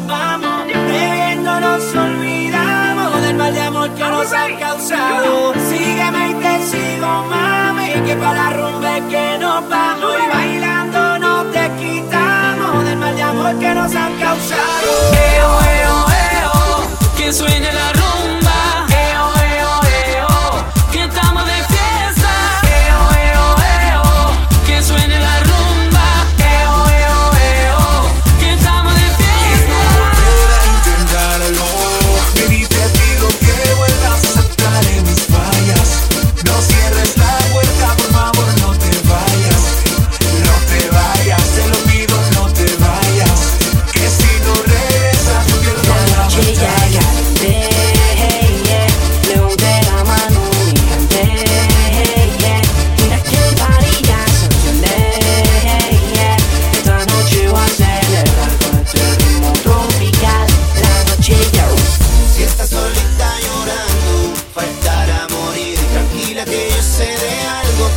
vamos. Bebiendo nos olvidamos del mal de amor que nos han causado. Sígueme y te sigo, mami, que para la rumba es que nos vamos. Y bailando no te quitamos del mal de amor que nos han causado. Eo, eo, eo, que suena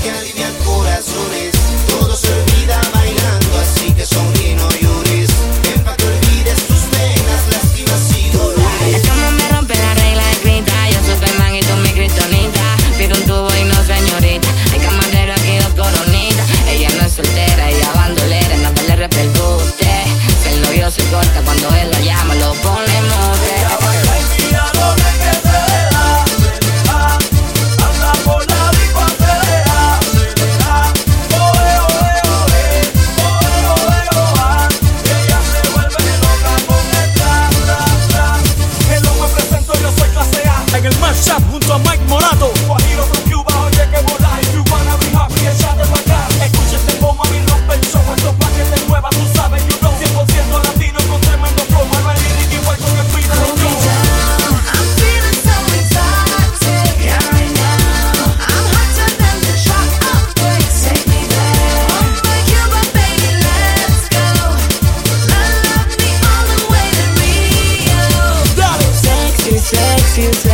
que. junto a Mike Morato. Guajiro con Cuba, oye que volaje. You wanna be happy, echate pa' Escucha este poma, mi rompe el show. Cuando pa' que te tú sabes, you know. 100% latino con tremendo flow. Alba y Lili, igual con el freedom. Hold me down, I'm feeling so inside. Take care right now. I'm hotter than the shock of breaks. Take me there. Oh, Cuba, baby, let's go. Love me all the way to Rio. Sexy, sexy, sexy.